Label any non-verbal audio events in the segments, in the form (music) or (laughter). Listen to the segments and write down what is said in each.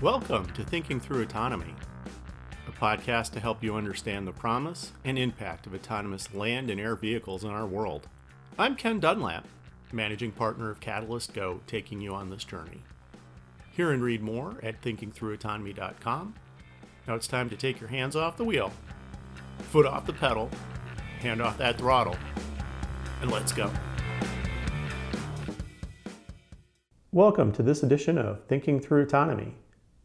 Welcome to Thinking Through Autonomy, a podcast to help you understand the promise and impact of autonomous land and air vehicles in our world. I'm Ken Dunlap, managing partner of Catalyst Go, taking you on this journey. Hear and read more at thinkingthroughautonomy.com. Now it's time to take your hands off the wheel, foot off the pedal, hand off that throttle, and let's go. Welcome to this edition of Thinking Through Autonomy.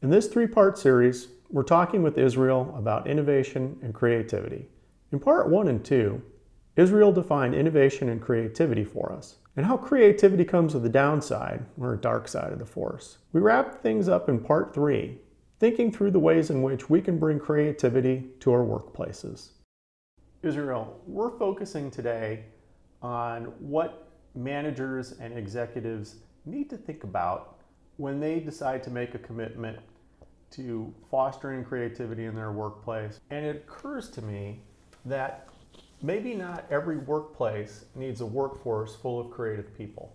In this three part series, we're talking with Israel about innovation and creativity. In part one and two, Israel defined innovation and creativity for us, and how creativity comes with a downside, or a dark side of the force. We wrap things up in part three, thinking through the ways in which we can bring creativity to our workplaces. Israel, we're focusing today on what managers and executives need to think about when they decide to make a commitment to fostering creativity in their workplace. And it occurs to me that maybe not every workplace needs a workforce full of creative people,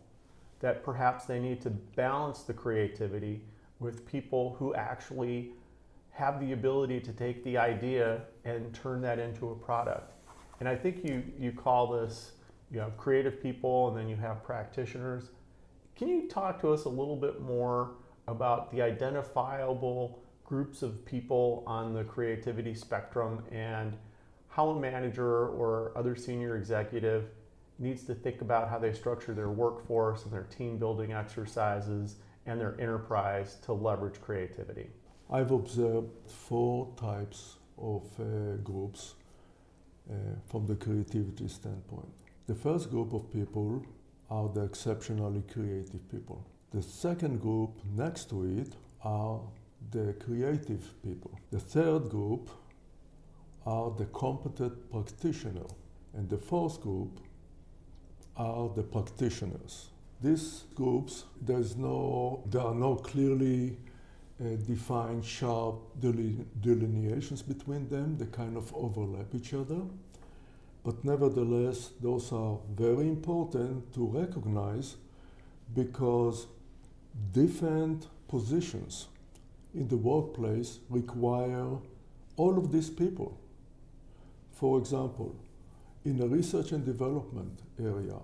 that perhaps they need to balance the creativity with people who actually have the ability to take the idea and turn that into a product. And I think you, you call this you have creative people and then you have practitioners. Can you talk to us a little bit more about the identifiable groups of people on the creativity spectrum and how a manager or other senior executive needs to think about how they structure their workforce and their team building exercises and their enterprise to leverage creativity? I've observed four types of uh, groups uh, from the creativity standpoint. The first group of people are the exceptionally creative people. The second group next to it are the creative people. The third group are the competent practitioner. And the fourth group are the practitioners. These groups, there's no, there are no clearly uh, defined sharp delineations between them. They kind of overlap each other. But nevertheless, those are very important to recognize because different positions in the workplace require all of these people. For example, in a research and development area,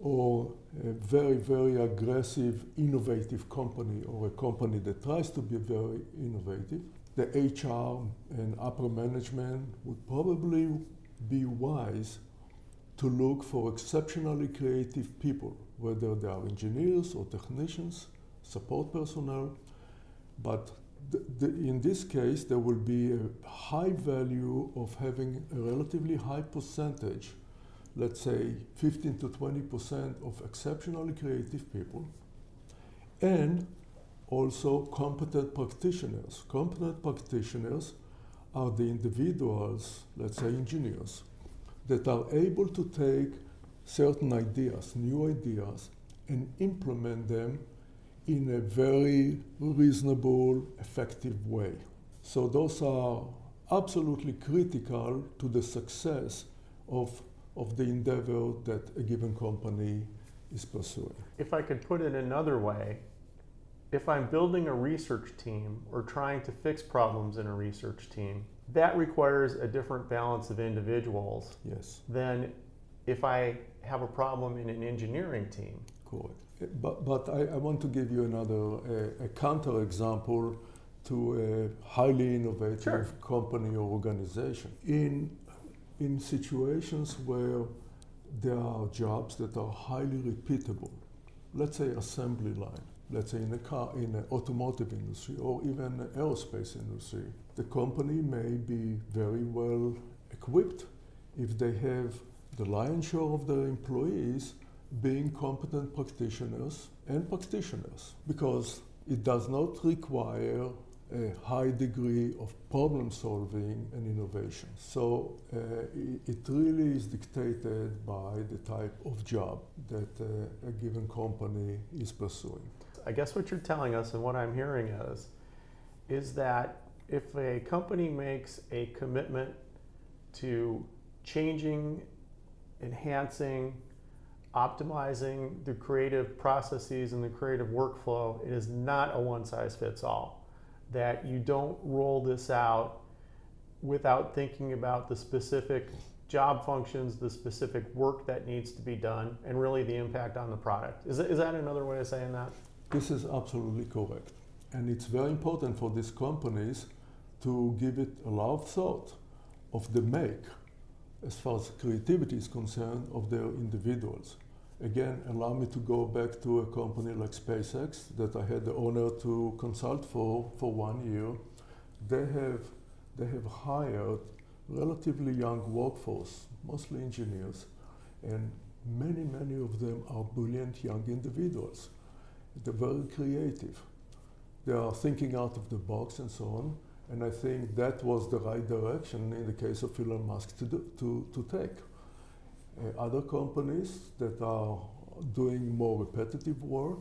or a very, very aggressive, innovative company, or a company that tries to be very innovative, the HR and upper management would probably be wise to look for exceptionally creative people, whether they are engineers or technicians, support personnel. But th- th- in this case, there will be a high value of having a relatively high percentage, let's say 15 to 20 percent of exceptionally creative people, and also competent practitioners. Competent practitioners are the individuals, let's say engineers, that are able to take certain ideas, new ideas, and implement them in a very reasonable, effective way. So those are absolutely critical to the success of, of the endeavor that a given company is pursuing. If I could put it another way, if I'm building a research team or trying to fix problems in a research team, that requires a different balance of individuals yes. than if I have a problem in an engineering team. Correct. But, but I, I want to give you another uh, a, a counter example to a highly innovative sure. company or organization. In, in situations where there are jobs that are highly repeatable, let's say assembly line, let's say in the car, in the automotive industry or even aerospace industry, the company may be very well equipped if they have the lion's share of their employees being competent practitioners and practitioners because it does not require a high degree of problem solving and innovation. So uh, it really is dictated by the type of job that uh, a given company is pursuing. I guess what you're telling us and what I'm hearing is is that if a company makes a commitment to changing, enhancing, optimizing the creative processes and the creative workflow, it is not a one size fits all. that you don't roll this out without thinking about the specific job functions, the specific work that needs to be done, and really the impact on the product. Is, is that another way of saying that? This is absolutely correct. And it's very important for these companies to give it a lot of thought of the make, as far as creativity is concerned, of their individuals. Again, allow me to go back to a company like SpaceX that I had the honor to consult for for one year. They have they have hired relatively young workforce, mostly engineers, and many, many of them are brilliant young individuals. They're very creative. They are thinking out of the box and so on. And I think that was the right direction in the case of Elon Musk to, do, to, to take. Uh, other companies that are doing more repetitive work,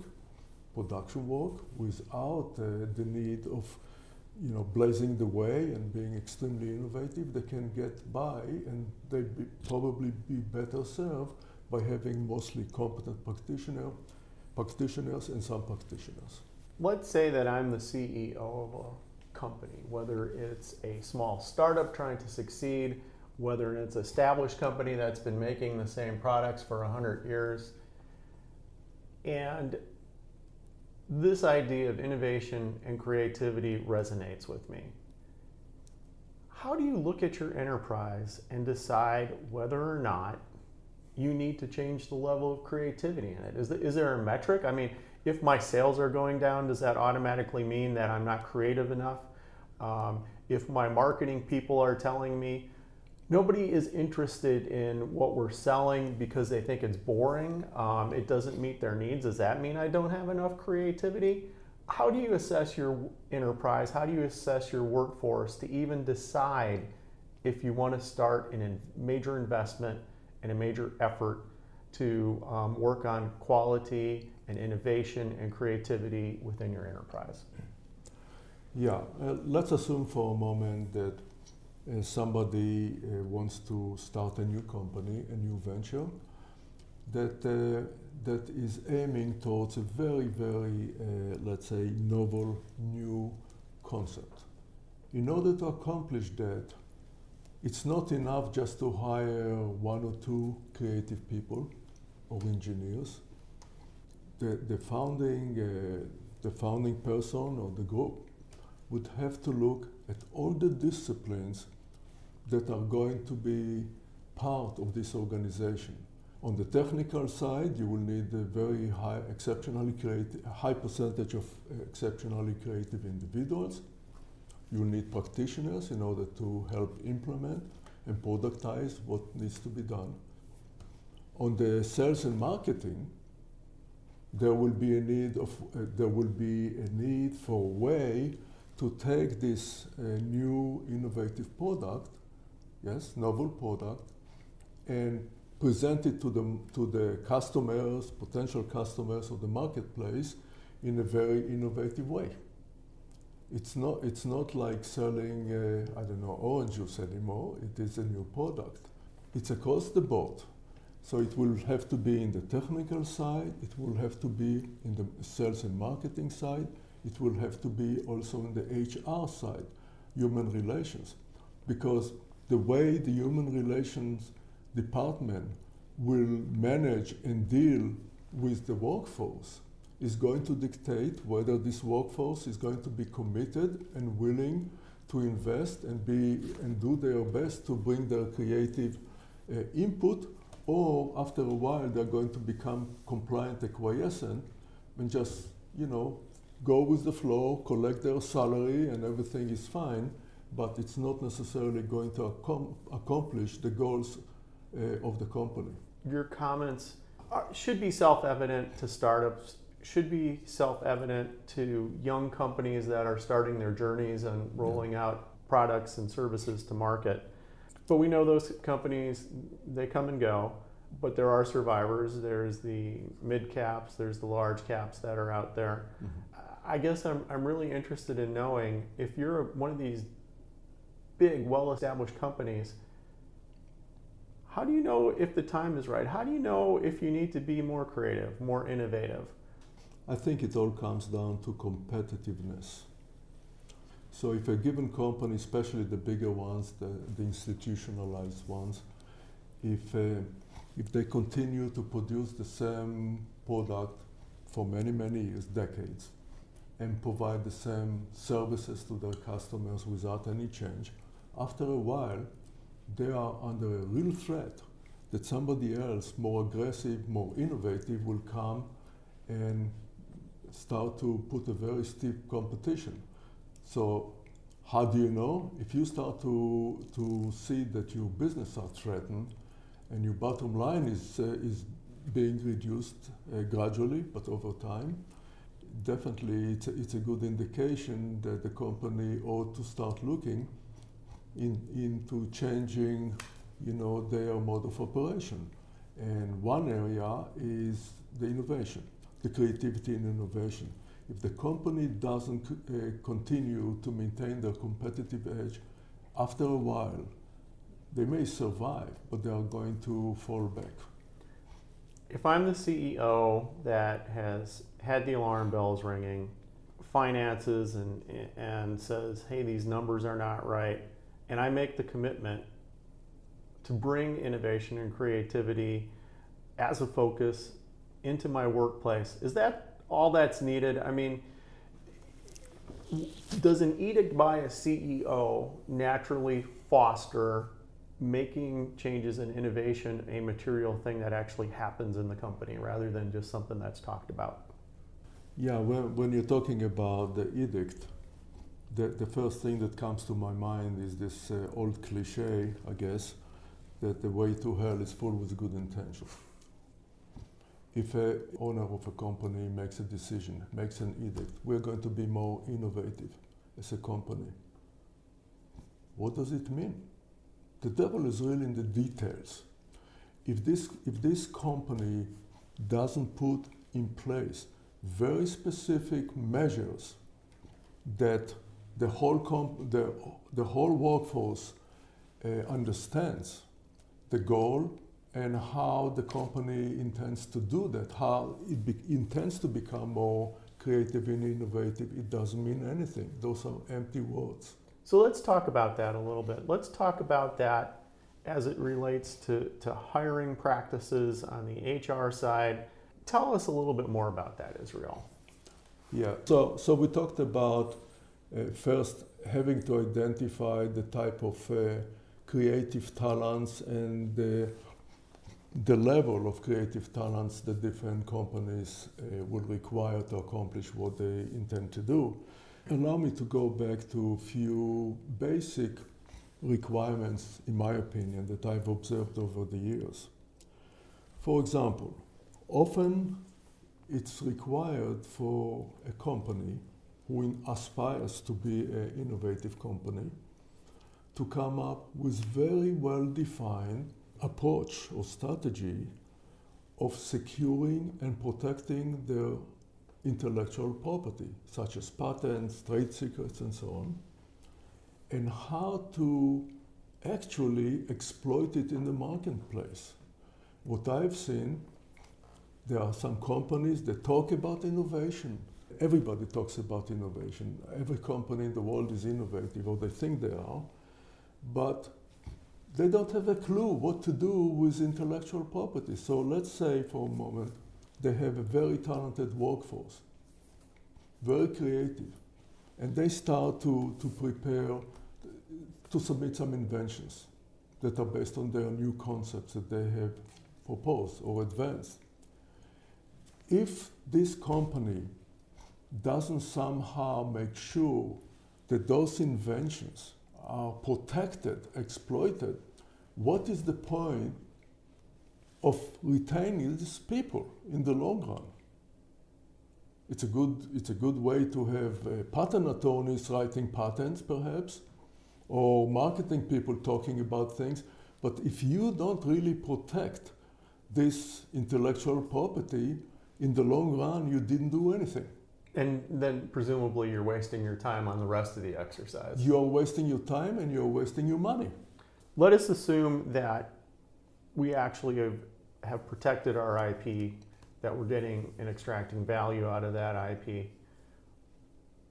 production work, without uh, the need of you know, blazing the way and being extremely innovative, they can get by and they be probably be better served by having mostly competent practitioner, practitioners and some practitioners. Let's say that I'm the CEO of a company, whether it's a small startup trying to succeed, whether it's an established company that's been making the same products for 100 years. And this idea of innovation and creativity resonates with me. How do you look at your enterprise and decide whether or not you need to change the level of creativity in it? Is, is there a metric? I mean, if my sales are going down, does that automatically mean that I'm not creative enough? Um, if my marketing people are telling me nobody is interested in what we're selling because they think it's boring. Um, it doesn't meet their needs. Does that mean I don't have enough creativity? How do you assess your enterprise? How do you assess your workforce to even decide if you want to start in a major investment and a major effort to um, work on quality and innovation and creativity within your enterprise? Yeah, uh, let's assume for a moment that somebody uh, wants to start a new company, a new venture, that, uh, that is aiming towards a very, very, uh, let's say, novel new concept. In order to accomplish that, it's not enough just to hire one or two creative people or engineers. The, the founding, uh, the founding person or the group would have to look at all the disciplines that are going to be part of this organization. On the technical side, you will need a very high, exceptionally creative, high percentage of exceptionally creative individuals. You need practitioners in order to help implement and productize what needs to be done. On the sales and marketing, there will be a need of uh, there will be a need for a way to take this uh, new innovative product yes, novel product, and present it to the, to the customers, potential customers of the marketplace in a very innovative way. It's not, it's not like selling, uh, I don't know, orange juice anymore. It is a new product. It's across the board. So it will have to be in the technical side, it will have to be in the sales and marketing side, it will have to be also in the HR side, human relations. Because the way the human relations department will manage and deal with the workforce is going to dictate whether this workforce is going to be committed and willing to invest and be and do their best to bring their creative uh, input or after a while they're going to become compliant acquiescent and just you know go with the flow collect their salary and everything is fine but it's not necessarily going to accom- accomplish the goals uh, of the company. Your comments are, should be self evident to startups, should be self evident to young companies that are starting their journeys and rolling yeah. out products and services to market. But we know those companies, they come and go, but there are survivors. There's the mid caps, there's the large caps that are out there. Mm-hmm. I guess I'm, I'm really interested in knowing if you're one of these big, well established companies, how do you know if the time is right? How do you know if you need to be more creative, more innovative? I think it all comes down to competitiveness. So if a given company, especially the bigger ones, the, the institutionalized ones, if, uh, if they continue to produce the same product for many, many years, decades, and provide the same services to their customers without any change, after a while, they are under a real threat that somebody else, more aggressive, more innovative, will come and start to put a very steep competition. So how do you know? If you start to, to see that your business are threatened and your bottom line is, uh, is being reduced uh, gradually but over time, definitely it's a, it's a good indication that the company ought to start looking in, into changing you know, their mode of operation. And one area is the innovation, the creativity and innovation. If the company doesn't uh, continue to maintain their competitive edge, after a while, they may survive, but they are going to fall back. If I'm the CEO that has had the alarm bells ringing, finances, and, and says, hey, these numbers are not right, and I make the commitment to bring innovation and creativity as a focus into my workplace. Is that all that's needed? I mean, does an edict by a CEO naturally foster making changes and innovation a material thing that actually happens in the company rather than just something that's talked about? Yeah, when, when you're talking about the edict, the, the first thing that comes to my mind is this uh, old cliche, I guess, that the way to hell is full with good intentions. If a owner of a company makes a decision, makes an edict, we're going to be more innovative as a company. What does it mean? The devil is really in the details. If this, if this company doesn't put in place very specific measures that the whole, comp- the, the whole workforce uh, understands, the goal and how the company intends to do that, how it be- intends to become more creative and innovative, it doesn't mean anything. Those are empty words. So let's talk about that a little bit. Let's talk about that as it relates to, to hiring practices on the HR side. Tell us a little bit more about that, Israel. Yeah, so, so we talked about first having to identify the type of uh, creative talents and the, the level of creative talents that different companies uh, will require to accomplish what they intend to do. Allow me to go back to a few basic requirements, in my opinion, that I've observed over the years. For example, often it's required for a company who aspires to be an innovative company to come up with very well defined approach or strategy of securing and protecting their intellectual property, such as patents, trade secrets, and so on, and how to actually exploit it in the marketplace. What I've seen, there are some companies that talk about innovation. Everybody talks about innovation. Every company in the world is innovative, or they think they are but they don't have a clue what to do with intellectual property. So let's say for a moment they have a very talented workforce, very creative, and they start to, to prepare to submit some inventions that are based on their new concepts that they have proposed or advanced. If this company doesn't somehow make sure that those inventions are protected, exploited, what is the point of retaining these people in the long run? It's a good, it's a good way to have uh, patent attorneys writing patents, perhaps, or marketing people talking about things. But if you don't really protect this intellectual property, in the long run, you didn't do anything. And then presumably you're wasting your time on the rest of the exercise. You're wasting your time and you're wasting your money. Let us assume that we actually have, have protected our IP, that we're getting and extracting value out of that IP.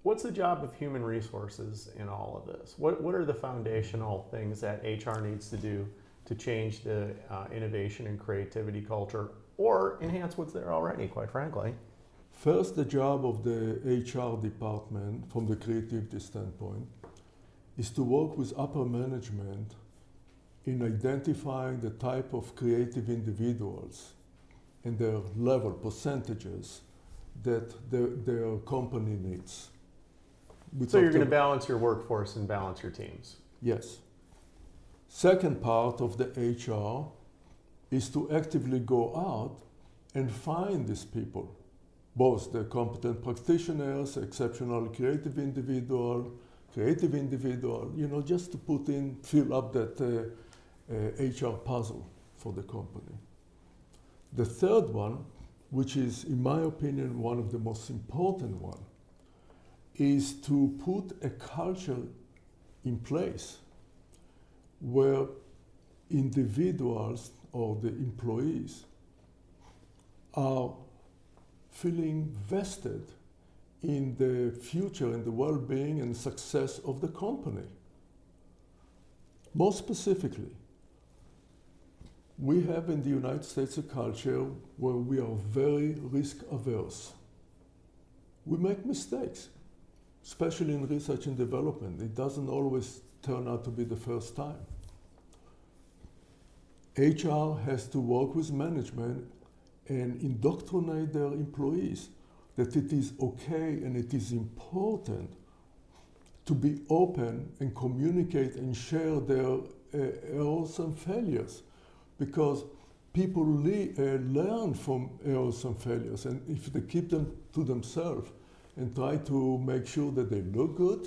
What's the job of human resources in all of this? What, what are the foundational things that HR needs to do to change the uh, innovation and creativity culture or enhance what's there already, quite frankly? First, the job of the HR department, from the creativity standpoint, is to work with upper management in identifying the type of creative individuals and their level, percentages that their, their company needs. We so you're going to balance your workforce and balance your teams. Yes. Second part of the HR is to actively go out and find these people, both the competent practitioners, exceptional creative individual, creative individual, you know, just to put in, fill up that uh, uh, HR puzzle for the company. The third one, which is, in my opinion, one of the most important one, is to put a culture in place where individuals or the employees are feeling vested in the future and the well-being and success of the company. More specifically, we have in the United States a culture where we are very risk averse. We make mistakes, especially in research and development. It doesn't always turn out to be the first time. HR has to work with management and indoctrinate their employees that it is okay and it is important to be open and communicate and share their uh, errors and failures because people le- uh, learn from errors and failures and if they keep them to themselves and try to make sure that they look good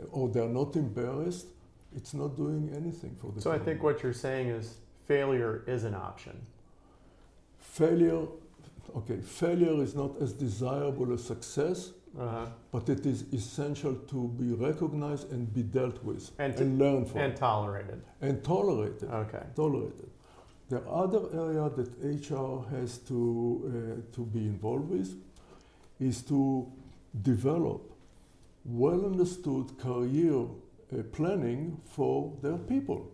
uh, or they're not embarrassed it's not doing anything for the so company. i think what you're saying is failure is an option failure okay, failure is not as desirable as success, uh-huh. but it is essential to be recognized and be dealt with and, to, and learn from. And tolerated. And tolerated. Okay. Tolerated. The other area that HR has to, uh, to be involved with is to develop well understood career uh, planning for their people.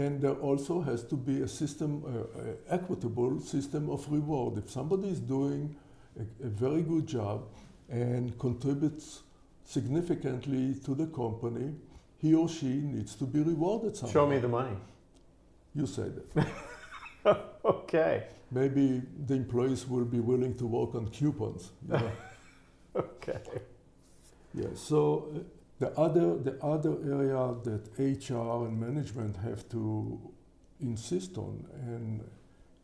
And there also has to be a system, uh, equitable system of reward. If somebody is doing a, a, very good job and contributes significantly to the company, he or she needs to be rewarded somehow. Show me the money. You said it. (laughs) okay. Maybe the employees will be willing to work on coupons. You know? (laughs) okay. Yeah, so uh, the other, the other area that HR and management have to insist on and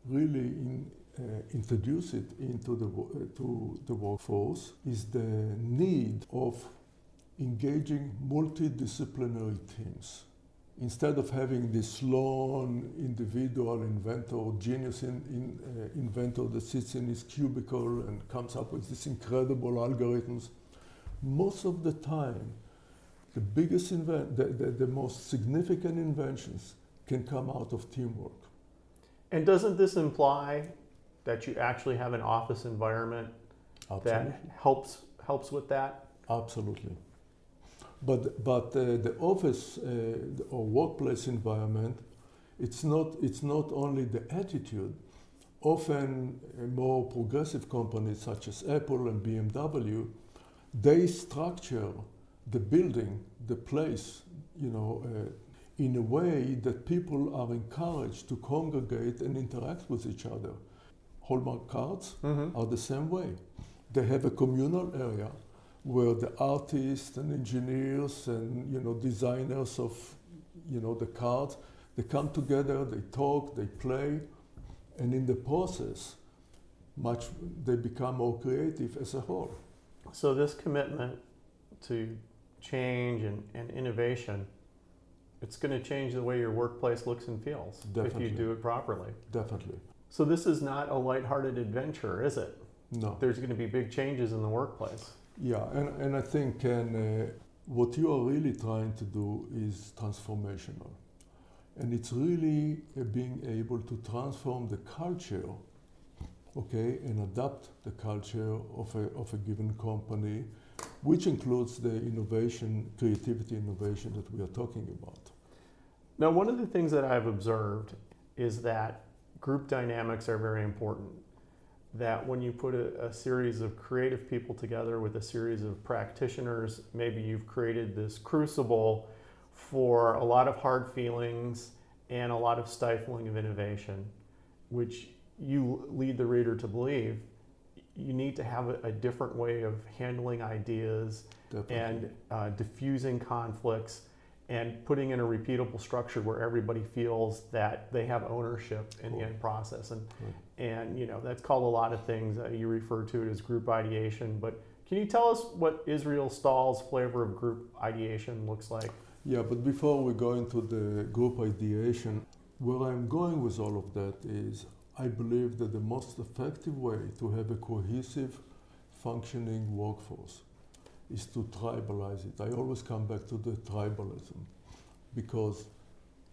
really in, uh, introduce it into the, uh, to the workforce is the need of engaging multidisciplinary teams. Instead of having this lone individual inventor, genius in, in, uh, inventor that sits in his cubicle and comes up with these incredible algorithms, most of the time the biggest invent, the, the, the most significant inventions can come out of teamwork. And doesn't this imply that you actually have an office environment Absolutely. that helps helps with that? Absolutely. But but uh, the office uh, or workplace environment, it's not it's not only the attitude. Often, uh, more progressive companies such as Apple and BMW, they structure the building, the place, you know, uh, in a way that people are encouraged to congregate and interact with each other. Hallmark cards mm-hmm. are the same way. They have a communal area where the artists and engineers and you know designers of you know the cards they come together, they talk, they play, and in the process, much they become more creative as a whole. So this commitment to change and, and innovation, it's going to change the way your workplace looks and feels Definitely. if you do it properly. Definitely. So this is not a lighthearted adventure, is it? No. There's going to be big changes in the workplace. Yeah, and, and I think and, uh, what you are really trying to do is transformational. And it's really uh, being able to transform the culture, okay, and adapt the culture of a, of a given company which includes the innovation, creativity innovation that we are talking about. Now, one of the things that I've observed is that group dynamics are very important. That when you put a, a, series of creative people together with a series of practitioners, maybe you've created this crucible for a lot of hard feelings and a lot of stifling of innovation, which you lead the reader to believe you need to have a, a different way of handling ideas Definitely. and uh, diffusing conflicts and putting in a repeatable structure where everybody feels that they have ownership in cool. the end process and cool. and you know that's called a lot of things uh, you refer to it as group ideation but can you tell us what Israel Stahl's flavor of group ideation looks like yeah but before we go into the group ideation where I'm going with all of that is I believe that the most effective way to have a cohesive functioning workforce is to tribalize it. I always come back to the tribalism because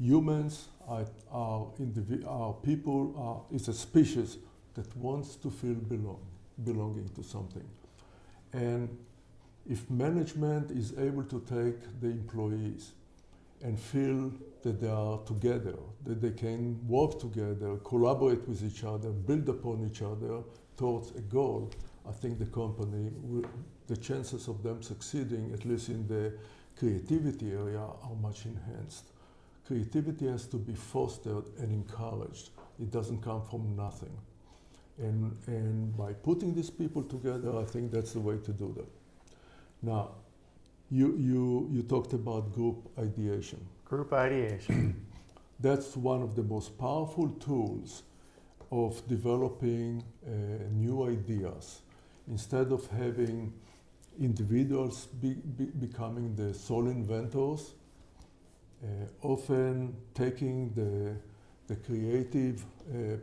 humans are, are, indivi- are people, are, is a species that wants to feel belong, belonging to something. And if management is able to take the employees and feel that they are together, that they can work together, collaborate with each other, build upon each other towards a goal, I think the company, the chances of them succeeding, at least in the creativity area, are much enhanced. Creativity has to be fostered and encouraged. It doesn't come from nothing. And, and by putting these people together, I think that's the way to do that. Now, you, you, you talked about group ideation. Group ideation. (clears throat) That's one of the most powerful tools of developing uh, new ideas instead of having individuals be, be becoming the sole inventors, uh, often taking the, the creative uh,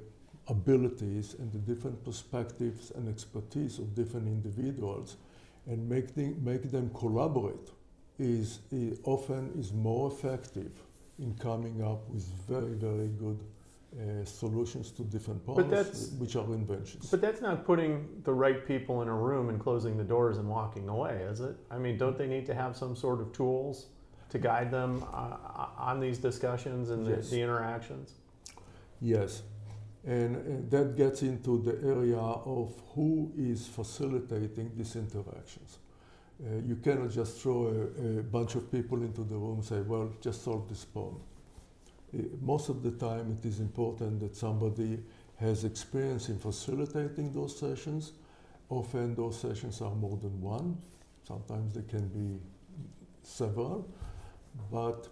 abilities and the different perspectives and expertise of different individuals and make, make them collaborate is, is often is more effective in coming up with very, very good uh, solutions to different problems, which are inventions. But that's not putting the right people in a room and closing the doors and walking away, is it? I mean, don't they need to have some sort of tools to guide them uh, on these discussions and yes. the, the, interactions? Yes. And, and that gets into the area of who is facilitating these interactions. Uh, you cannot just throw a, a, bunch of people into the room and say, well, just solve this problem most of the time it is important that somebody has experience in facilitating those sessions. Often those sessions are more than one. Sometimes they can be several, but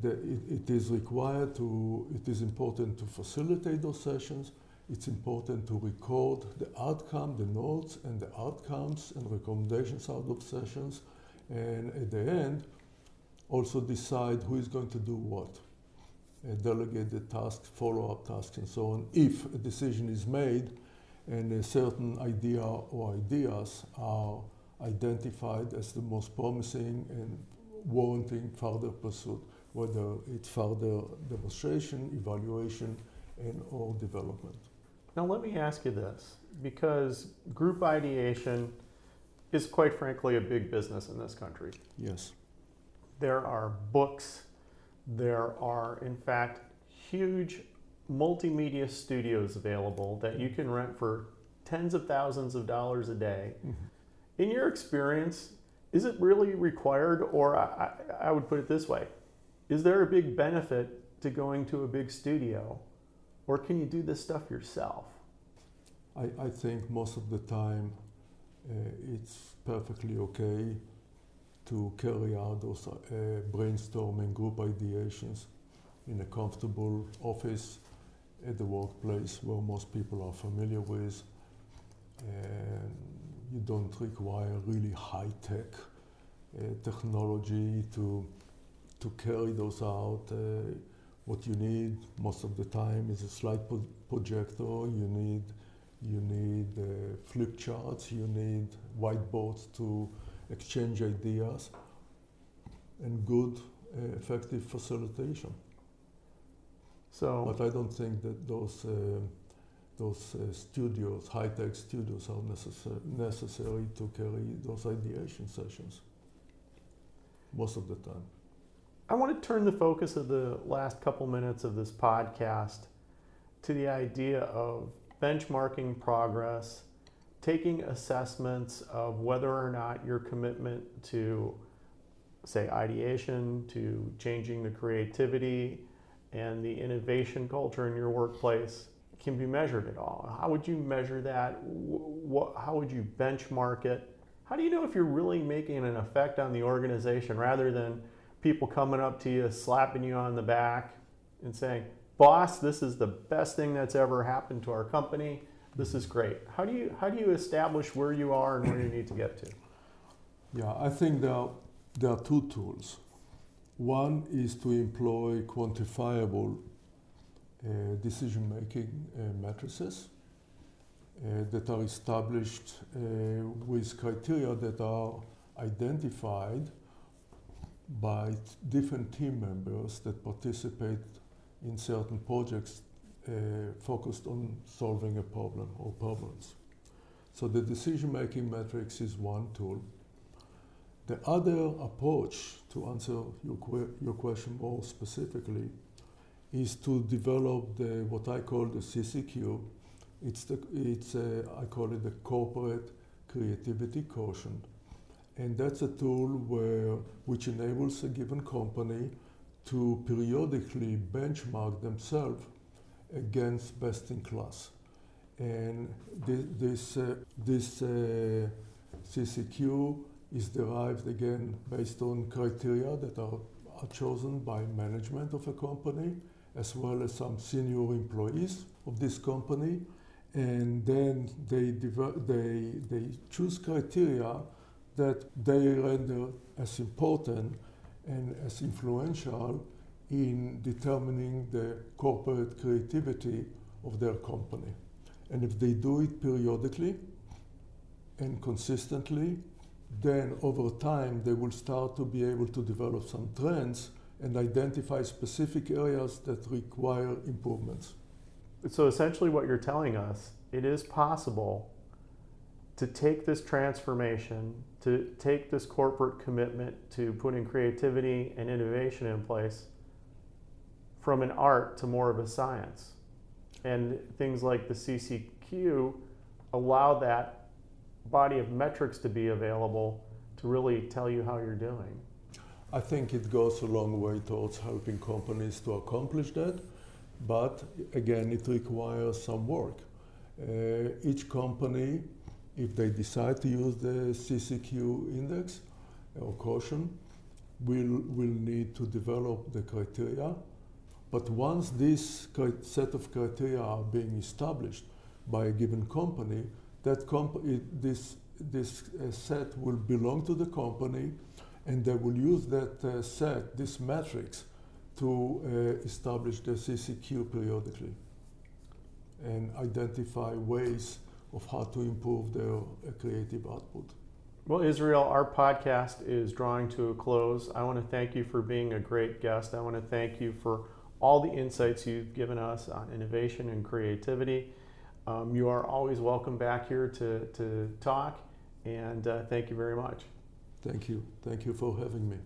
the, it, it is required to, it is important to facilitate those sessions. It's important to record the outcome, the notes and the outcomes and recommendations out of sessions. And at the end, also decide who is going to do what delegate the tasks, follow-up tasks, and so on, if a decision is made and a certain idea or ideas are identified as the most promising and warranting further pursuit, whether it's further demonstration, evaluation, and or development. Now let me ask you this, because group ideation is quite frankly a big business in this country. Yes. There are books there are, in fact, huge multimedia studios available that you can rent for tens of thousands of dollars a day. Mm-hmm. In your experience, is it really required, or I, I, would put it this way is there a big benefit to going to a big studio, or can you do this stuff yourself? I, I think most of the time uh, it's perfectly okay to carry out those uh, brainstorming group ideations in a comfortable office at the workplace where most people are familiar with. And you don't require really high tech uh, technology to, to carry those out. Uh, what you need most of the time is a slide pro- projector, you need, you need uh, flip charts, you need whiteboards to exchange ideas, and good, uh, effective facilitation. So, but I don't think that those uh, those uh, studios, high-tech studios, are necessary, necessary to carry those ideation sessions most of the time. I want to turn the focus of the last couple minutes of this podcast to the idea of benchmarking progress, taking assessments of whether or not your commitment to, say, ideation, to changing the creativity and the innovation culture in your workplace can be measured at all. How would you measure that? What, how would you benchmark it? How do you know if you're really making an effect on the organization rather than people coming up to you, slapping you on the back, and saying, Boss, this is the best thing that's ever happened to our company. This is great. How do you how do you establish where you are and where you need to get to? Yeah, I think there are, there are two tools. One is to employ quantifiable uh, decision making uh, matrices uh, that are established uh, with criteria that are identified by different team members that participate in certain projects uh, focused on solving a problem or problems. So the decision-making matrix is one tool. The other approach, to answer your, que- your question more specifically, is to develop the what I call the CCQ. It's the it's a, I call it the corporate creativity quotient, and that's a tool where which enables a given company to periodically benchmark themselves against best in class. And this, this, uh, this uh, CCQ is derived again based on criteria that are, are chosen by management of a company as well as some senior employees of this company. And then they, they, they choose criteria that they render as important and as influential in determining the corporate creativity of their company. And if they do it periodically and consistently, then over time they will start to be able to develop some trends and identify specific areas that require improvements. So essentially, what you're telling us, it is possible to take this transformation, to take this corporate commitment to putting creativity and innovation in place from an art to more of a science. And things like the CCQ allow that body of metrics to be available to really tell you how you're doing. I think it goes a long way towards helping companies to accomplish that, but again, it requires some work. Uh, each company if they decide to use the CCQ index or quotient, will will need to develop the criteria. But once this set of criteria are being established by a given company, that comp- it, this this uh, set will belong to the company, and they will use that uh, set, this matrix, to uh, establish the CCQ periodically and identify ways of how to improve their uh, creative output. Well, Israel, our podcast is drawing to a close. I want to thank you for being a great guest. I want to thank you for all the insights you've given us on innovation and creativity. Um, you are always welcome back here to, to talk, and uh, thank you very much. Thank you. Thank you for having me.